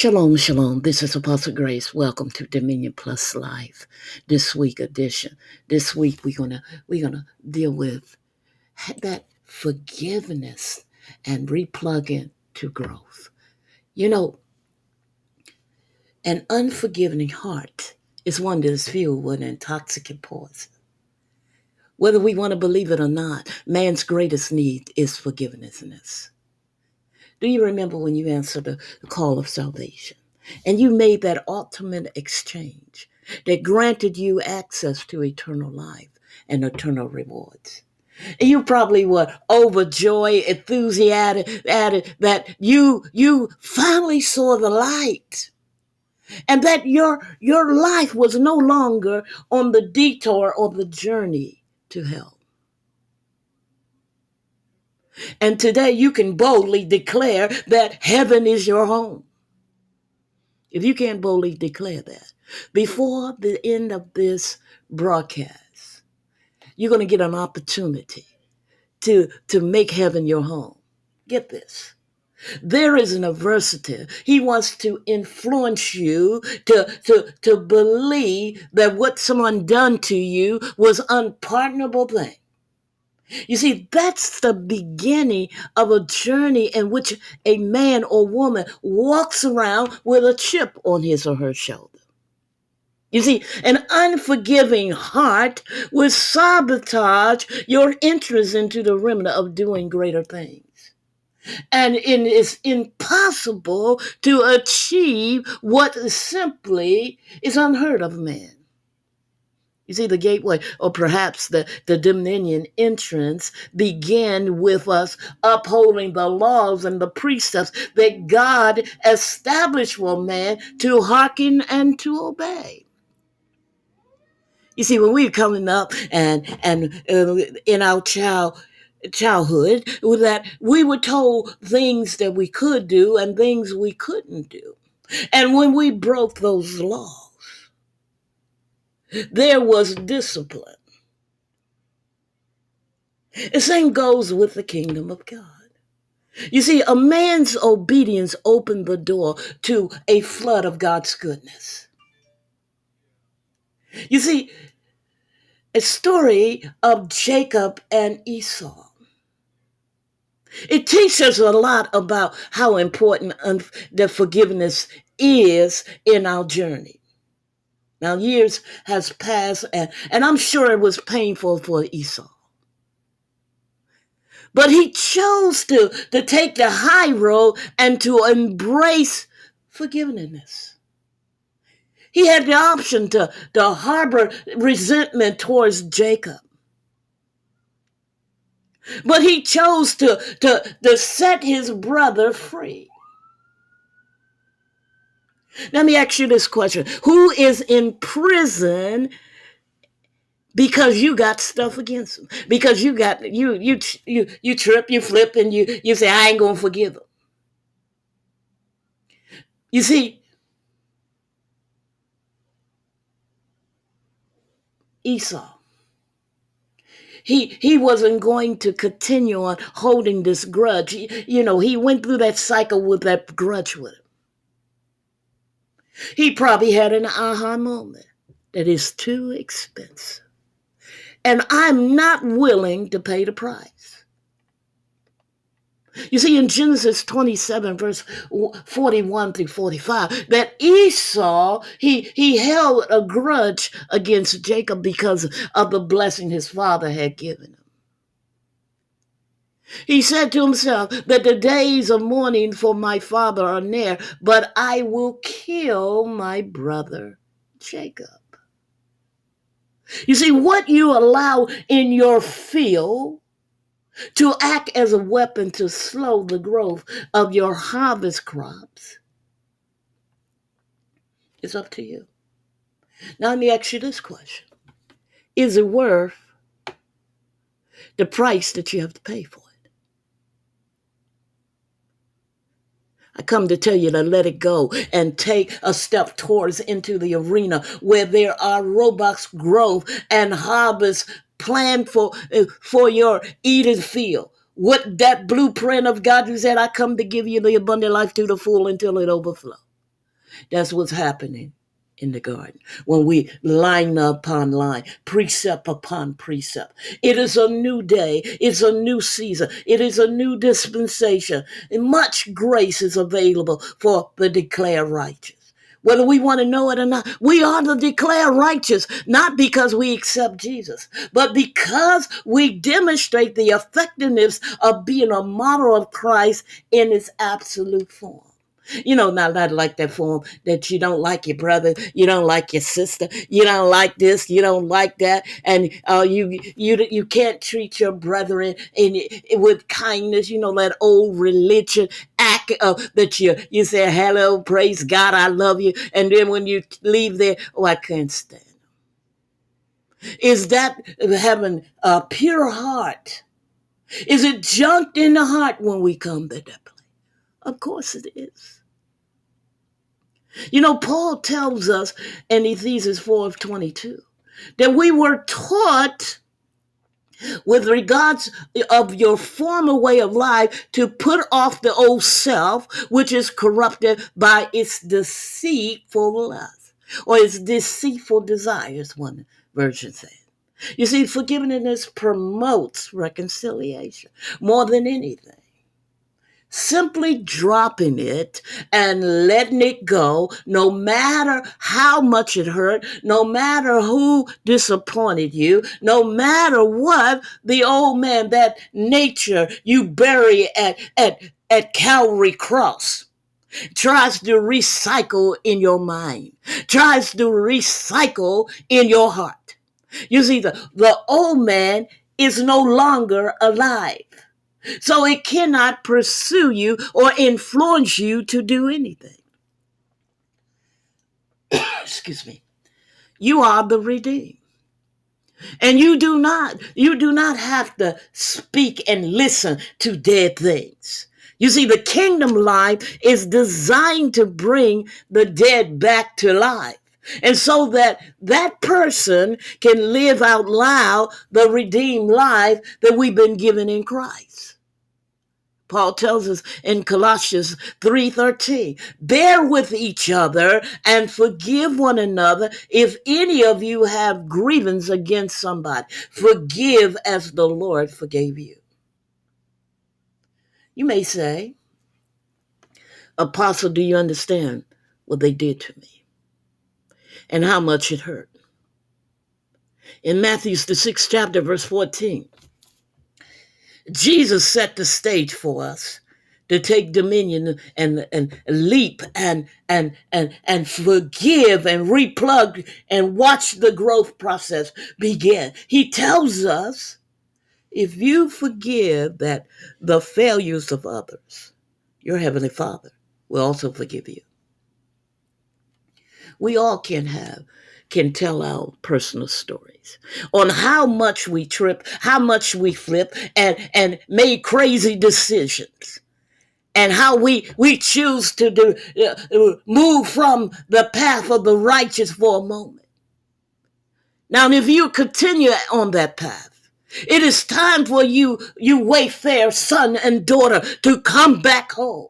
Shalom, shalom. This is Apostle Grace. Welcome to Dominion Plus Life. This week edition. This week we're gonna we're gonna deal with that forgiveness and replugging to growth. You know, an unforgiving heart is one that is filled with an intoxicant poison. Whether we want to believe it or not, man's greatest need is forgiveness. Do you remember when you answered the call of salvation and you made that ultimate exchange that granted you access to eternal life and eternal rewards? You probably were overjoyed, enthusiastic that you you finally saw the light. And that your your life was no longer on the detour or the journey to hell. And today you can boldly declare that heaven is your home. If you can't boldly declare that, before the end of this broadcast, you're going to get an opportunity to, to make heaven your home. Get this. There is an adversity. He wants to influence you to, to, to believe that what someone done to you was unpardonable thing. You see, that's the beginning of a journey in which a man or woman walks around with a chip on his or her shoulder. You see, an unforgiving heart will sabotage your interest into the remnant of doing greater things. And it is impossible to achieve what simply is unheard of man. You see, the gateway, or perhaps the, the dominion entrance, began with us upholding the laws and the precepts that God established for man to hearken and to obey. You see, when we were coming up and and uh, in our child childhood, that we were told things that we could do and things we couldn't do, and when we broke those laws there was discipline. The same goes with the kingdom of God. You see, a man's obedience opened the door to a flood of God's goodness. You see, a story of Jacob and Esau. It teaches us a lot about how important the forgiveness is in our journey. Now years has passed and, and I'm sure it was painful for Esau. But he chose to, to take the high road and to embrace forgiveness. He had the option to, to harbor resentment towards Jacob. But he chose to, to, to set his brother free. Let me ask you this question. Who is in prison? because you got stuff against them? Because you got you you you you trip you flip and you you say i ain't gonna forgive them you see esau he he wasn't going to continue on holding this grudge. You know he went through that cycle with that grudge with him he probably had an aha moment that is too expensive. And I'm not willing to pay the price. You see, in Genesis 27, verse 41 through 45, that Esau, he, he held a grudge against Jacob because of the blessing his father had given him. He said to himself that the days of mourning for my father are near, but I will kill my brother Jacob. You see, what you allow in your field to act as a weapon to slow the growth of your harvest crops is up to you. Now, let me ask you this question Is it worth the price that you have to pay for? I come to tell you to let it go and take a step towards into the arena where there are robust growth and harvest planned for, uh, for your Eden field. What that blueprint of God who said, I come to give you the abundant life to the full until it overflows. That's what's happening in the garden when we line upon line, precept upon precept. It is a new day, it's a new season, it is a new dispensation, and much grace is available for the declared righteous. Whether we want to know it or not, we are the declared righteous, not because we accept Jesus, but because we demonstrate the effectiveness of being a model of Christ in its absolute form. You know, not, not like that form that you don't like your brother, you don't like your sister, you don't like this, you don't like that, and uh, you you you can't treat your brethren in, in with kindness. You know that old religion act uh, that you you say hello, praise God, I love you, and then when you leave there, oh, I can't stand. Is that having a pure heart? Is it junked in the heart when we come to place? Of course it is. You know, Paul tells us in Ephesians 4 of 22 that we were taught with regards of your former way of life to put off the old self which is corrupted by its deceitful lust or its deceitful desires one version says you see forgiveness promotes reconciliation more than anything simply dropping it and letting it go, no matter how much it hurt, no matter who disappointed you, no matter what the old man, that nature you bury at, at, at Calvary Cross tries to recycle in your mind, tries to recycle in your heart. You see, the, the old man is no longer alive. So it cannot pursue you or influence you to do anything. Excuse me. You are the redeemed. And you do not, you do not have to speak and listen to dead things. You see, the kingdom life is designed to bring the dead back to life. And so that that person can live out loud the redeemed life that we've been given in Christ. Paul tells us in Colossians 3:13, bear with each other and forgive one another if any of you have grievance against somebody. Forgive as the Lord forgave you. You may say, Apostle, do you understand what they did to me? And how much it hurt. In Matthew's the sixth chapter, verse 14, Jesus set the stage for us to take dominion and and leap and and and and forgive and replug and watch the growth process begin. He tells us if you forgive that the failures of others, your heavenly Father will also forgive you. We all can have can tell our personal stories on how much we trip, how much we flip, and, and made crazy decisions. And how we, we choose to do, uh, move from the path of the righteous for a moment. Now, if you continue on that path, it is time for you, you wayfair son and daughter, to come back home.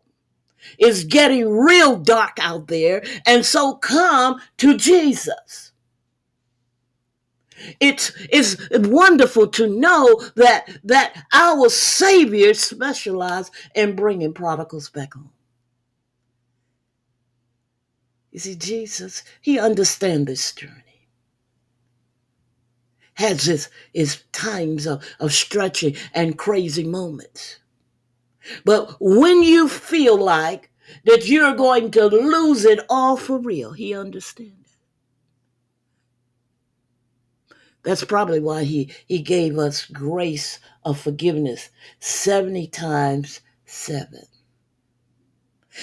It's getting real dark out there, and so come to Jesus. It's, it's wonderful to know that, that our Savior specialized in bringing prodigals back home. You see, Jesus, he understands this journey. Has his, his times of, of stretching and crazy moments. But when you feel like that you're going to lose it all for real, he understands. That's probably why he, he gave us grace of forgiveness 70 times 7.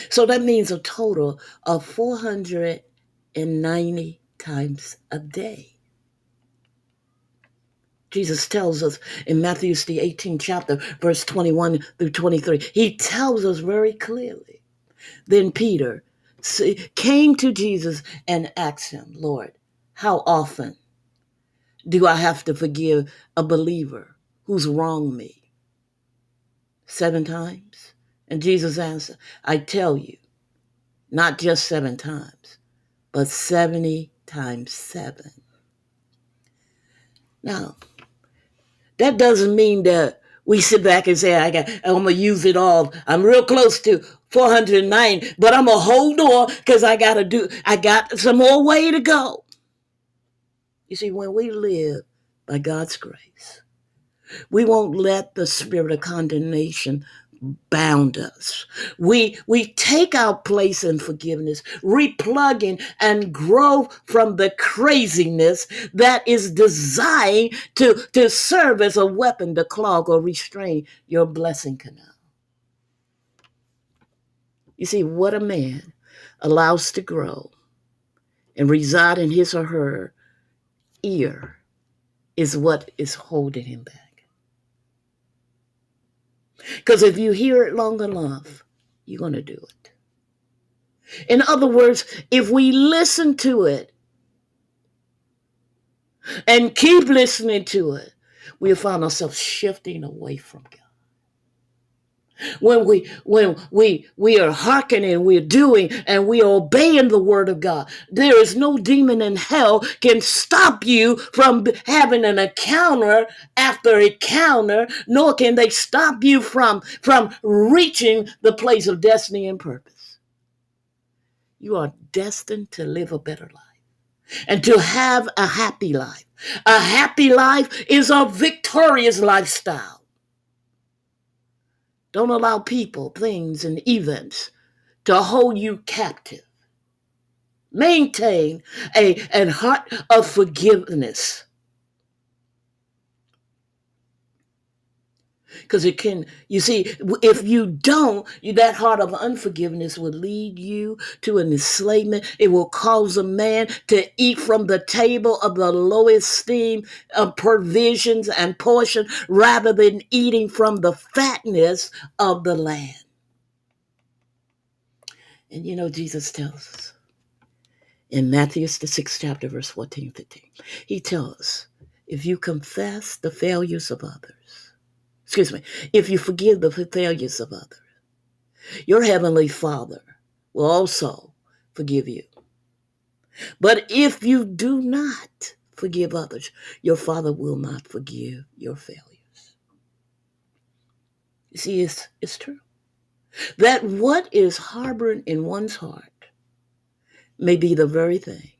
So that means a total of 490 times a day. Jesus tells us in Matthew's the 18th chapter, verse 21 through 23, he tells us very clearly. Then Peter came to Jesus and asked him, Lord, how often do I have to forgive a believer who's wronged me? Seven times? And Jesus answered, I tell you, not just seven times, but 70 times seven. Now, that doesn't mean that we sit back and say, I got, I'm gonna use it all. I'm real close to 409, but I'm gonna hold on because I gotta do, I got some more way to go. You see, when we live by God's grace, we won't let the spirit of condemnation bound us. We we take our place in forgiveness, replugging and grow from the craziness that is designed to, to serve as a weapon to clog or restrain your blessing canal. You see, what a man allows to grow and reside in his or her ear is what is holding him back. Because if you hear it long enough, you're going to do it. In other words, if we listen to it and keep listening to it, we'll find ourselves shifting away from God when we when we we are hearkening we're doing and we are obeying the word of god there is no demon in hell can stop you from having an encounter after encounter nor can they stop you from from reaching the place of destiny and purpose. You are destined to live a better life and to have a happy life. A happy life is a victorious lifestyle don't allow people, things, and events to hold you captive. Maintain a, a heart of forgiveness. Because it can, you see, if you don't, you, that heart of unforgiveness will lead you to an enslavement. It will cause a man to eat from the table of the low esteem of provisions and portion rather than eating from the fatness of the land. And you know, Jesus tells us in Matthew, the sixth chapter, verse 14, 15, he tells us, if you confess the failures of others, excuse me, if you forgive the failures of others, your heavenly Father will also forgive you. But if you do not forgive others, your Father will not forgive your failures. You see, it's, it's true. That what is harboring in one's heart may be the very thing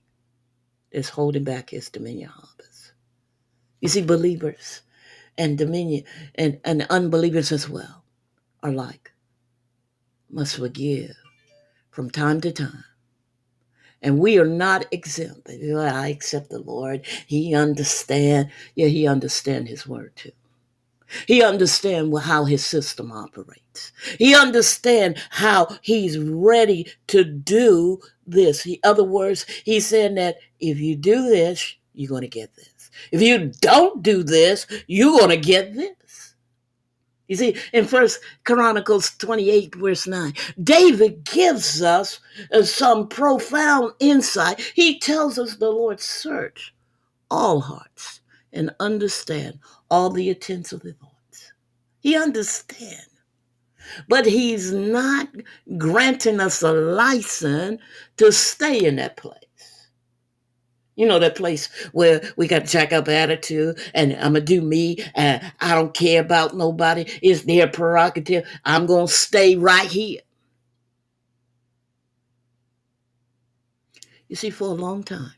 that's holding back his dominion harvest. You see, believers, and dominion and, and unbelievers as well are like. Must forgive from time to time. And we are not exempt. I accept the lord. He understand. Yeah he understand his word too. He understand how his system operates. He understand how he's ready to do this. In other words he's saying that if you do this you're going to get this if you don't do this, you're going to get this. You see, in First Chronicles 28, verse 9, David gives us uh, some profound insight. He tells us the Lord search all hearts and understand all the intents of the thoughts. He understands. But he's not granting us a license to stay in that place. You know, that place where we got jack up attitude and I'm going to do me and I don't care about nobody. It's their prerogative. I'm going to stay right here. You see, for a long time,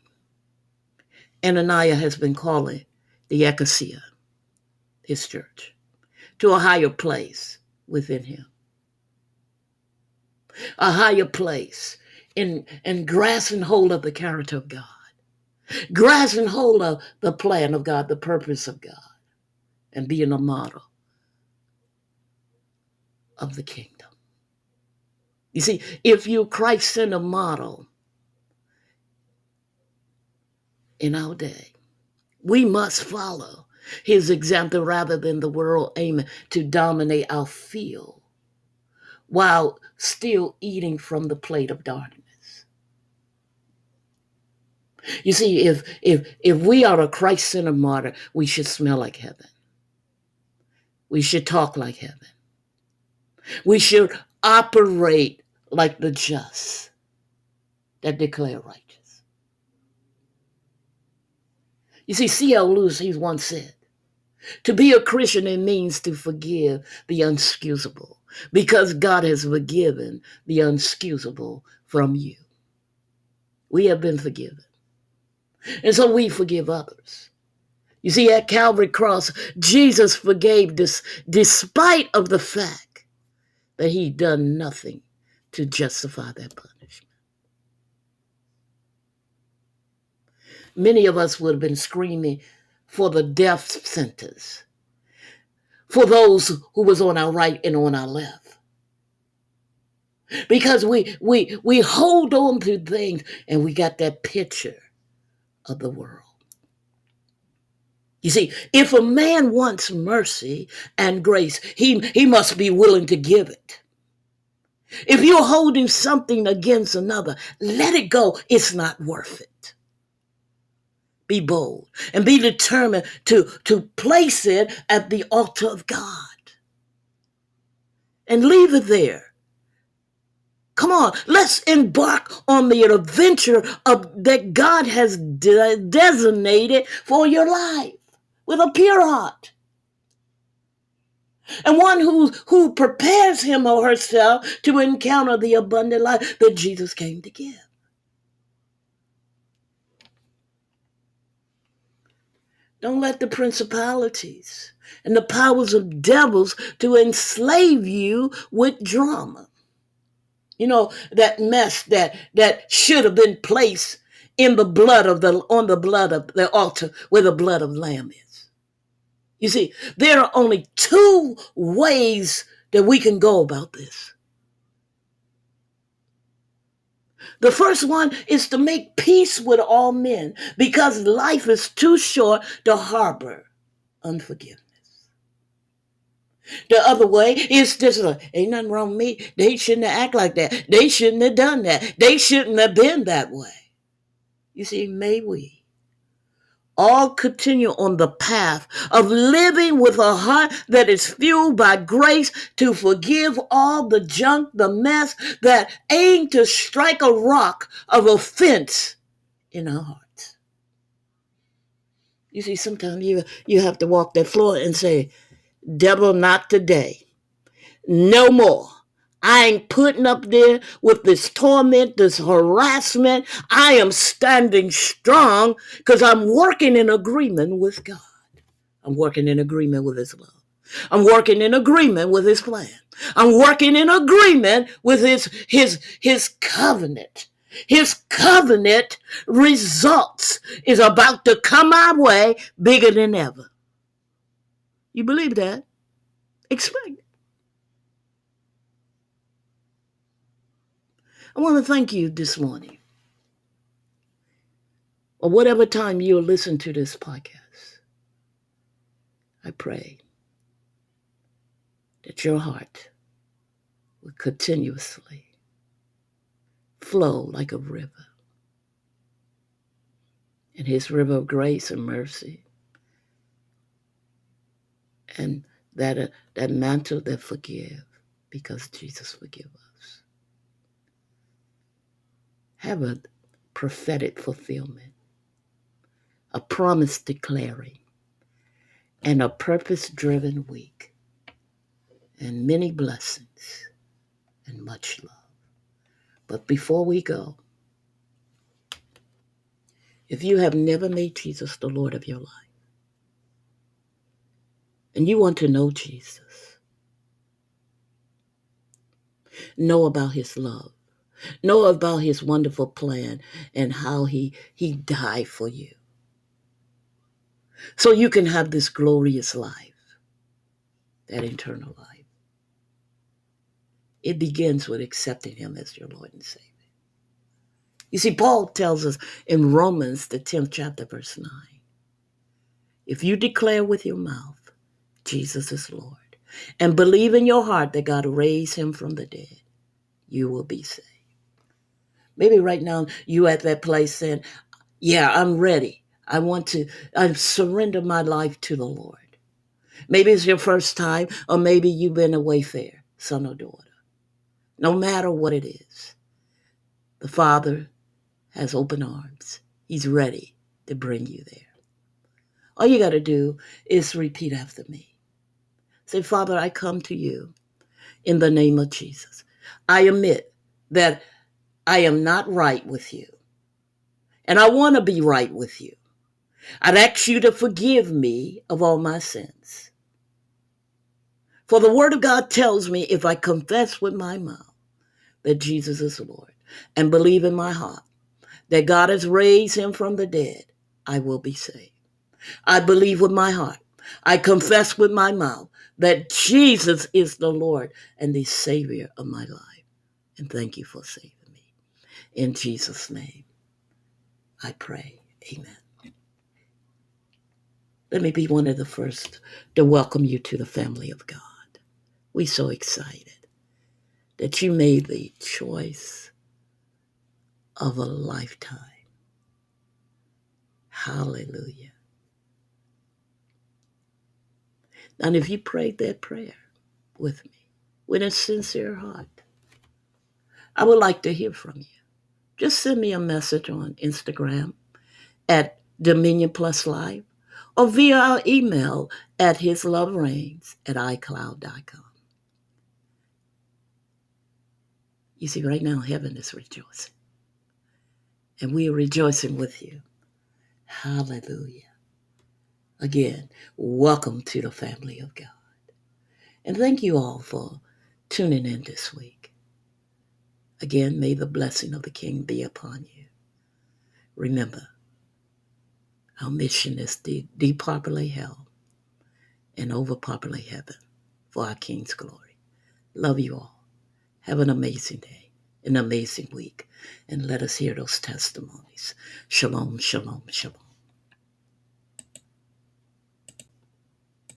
Ananiah has been calling the ecclesia, his church, to a higher place within him. A higher place in, in grasping hold of the character of God grasping hold of the plan of God, the purpose of God, and being a model of the kingdom. You see, if you Christ sent a model in our day, we must follow his example rather than the world aiming to dominate our field while still eating from the plate of darkness. You see, if if if we are a Christ-centered martyr, we should smell like heaven. We should talk like heaven. We should operate like the just. that declare righteous. You see, C.S. Lewis, he once said, to be a Christian, it means to forgive the unexcusable because God has forgiven the unexcusable from you. We have been forgiven. And so we forgive others. You see, at Calvary Cross, Jesus forgave this despite of the fact that he done nothing to justify that punishment. Many of us would have been screaming for the death sentence for those who was on our right and on our left because we we we hold on to things and we got that picture of the world. You see if a man wants mercy and grace he he must be willing to give it. If you're holding something against another let it go. It's not worth it. Be bold and be determined to to place it at the altar of god. And leave it there Come on, let's embark on the adventure of that God has de- designated for your life with a pure heart. And one who, who prepares him or herself to encounter the abundant life that Jesus came to give. Don't let the principalities and the powers of devils to enslave you with drama. You know, that mess that that should have been placed in the blood of the on the blood of the altar where the blood of lamb is. You see, there are only two ways that we can go about this. The first one is to make peace with all men because life is too short to harbor unforgiveness. The other way is just like, ain't nothing wrong with me. They shouldn't have act like that. They shouldn't have done that. They shouldn't have been that way. You see, may we all continue on the path of living with a heart that is fueled by grace to forgive all the junk, the mess that aim to strike a rock of offense in our hearts. You see, sometimes you you have to walk that floor and say, Devil, not today. No more. I ain't putting up there with this torment, this harassment. I am standing strong because I'm working in agreement with God. I'm working in agreement with His love. I'm working in agreement with His plan. I'm working in agreement with His His His covenant. His covenant results is about to come our way bigger than ever. You believe that? Expect it. I want to thank you this morning, or whatever time you'll listen to this podcast. I pray that your heart will continuously flow like a river, and His river of grace and mercy and that uh, that mantle that forgive because Jesus forgive us. Have a prophetic fulfillment, a promise declaring, and a purpose driven week, and many blessings and much love. But before we go, if you have never made Jesus the Lord of your life, and you want to know Jesus, know about his love, know about his wonderful plan and how he, he died for you. So you can have this glorious life, that eternal life. It begins with accepting him as your Lord and Savior. You see, Paul tells us in Romans, the 10th chapter, verse 9 if you declare with your mouth, Jesus is Lord, and believe in your heart that God raised him from the dead, you will be saved. Maybe right now you at that place saying, Yeah, I'm ready. I want to I surrender my life to the Lord. Maybe it's your first time, or maybe you've been a wayfarer, son or daughter. No matter what it is, the Father has open arms. He's ready to bring you there. All you got to do is repeat after me. Say, Father, I come to you in the name of Jesus. I admit that I am not right with you, and I want to be right with you. I'd ask you to forgive me of all my sins. For the Word of God tells me if I confess with my mouth that Jesus is Lord and believe in my heart that God has raised him from the dead, I will be saved. I believe with my heart. I confess with my mouth that Jesus is the Lord and the Savior of my life. And thank you for saving me. In Jesus' name, I pray. Amen. Let me be one of the first to welcome you to the family of God. We're so excited that you made the choice of a lifetime. Hallelujah. And if you prayed that prayer with me, with a sincere heart, I would like to hear from you. Just send me a message on Instagram at Dominion Plus Live or via our email at His Love Reigns at iCloud.com. You see, right now, heaven is rejoicing. And we are rejoicing with you. Hallelujah. Again, welcome to the family of God. And thank you all for tuning in this week. Again, may the blessing of the King be upon you. Remember, our mission is to depopulate hell and overpopulate heaven for our King's glory. Love you all. Have an amazing day, an amazing week, and let us hear those testimonies. Shalom, shalom, shalom.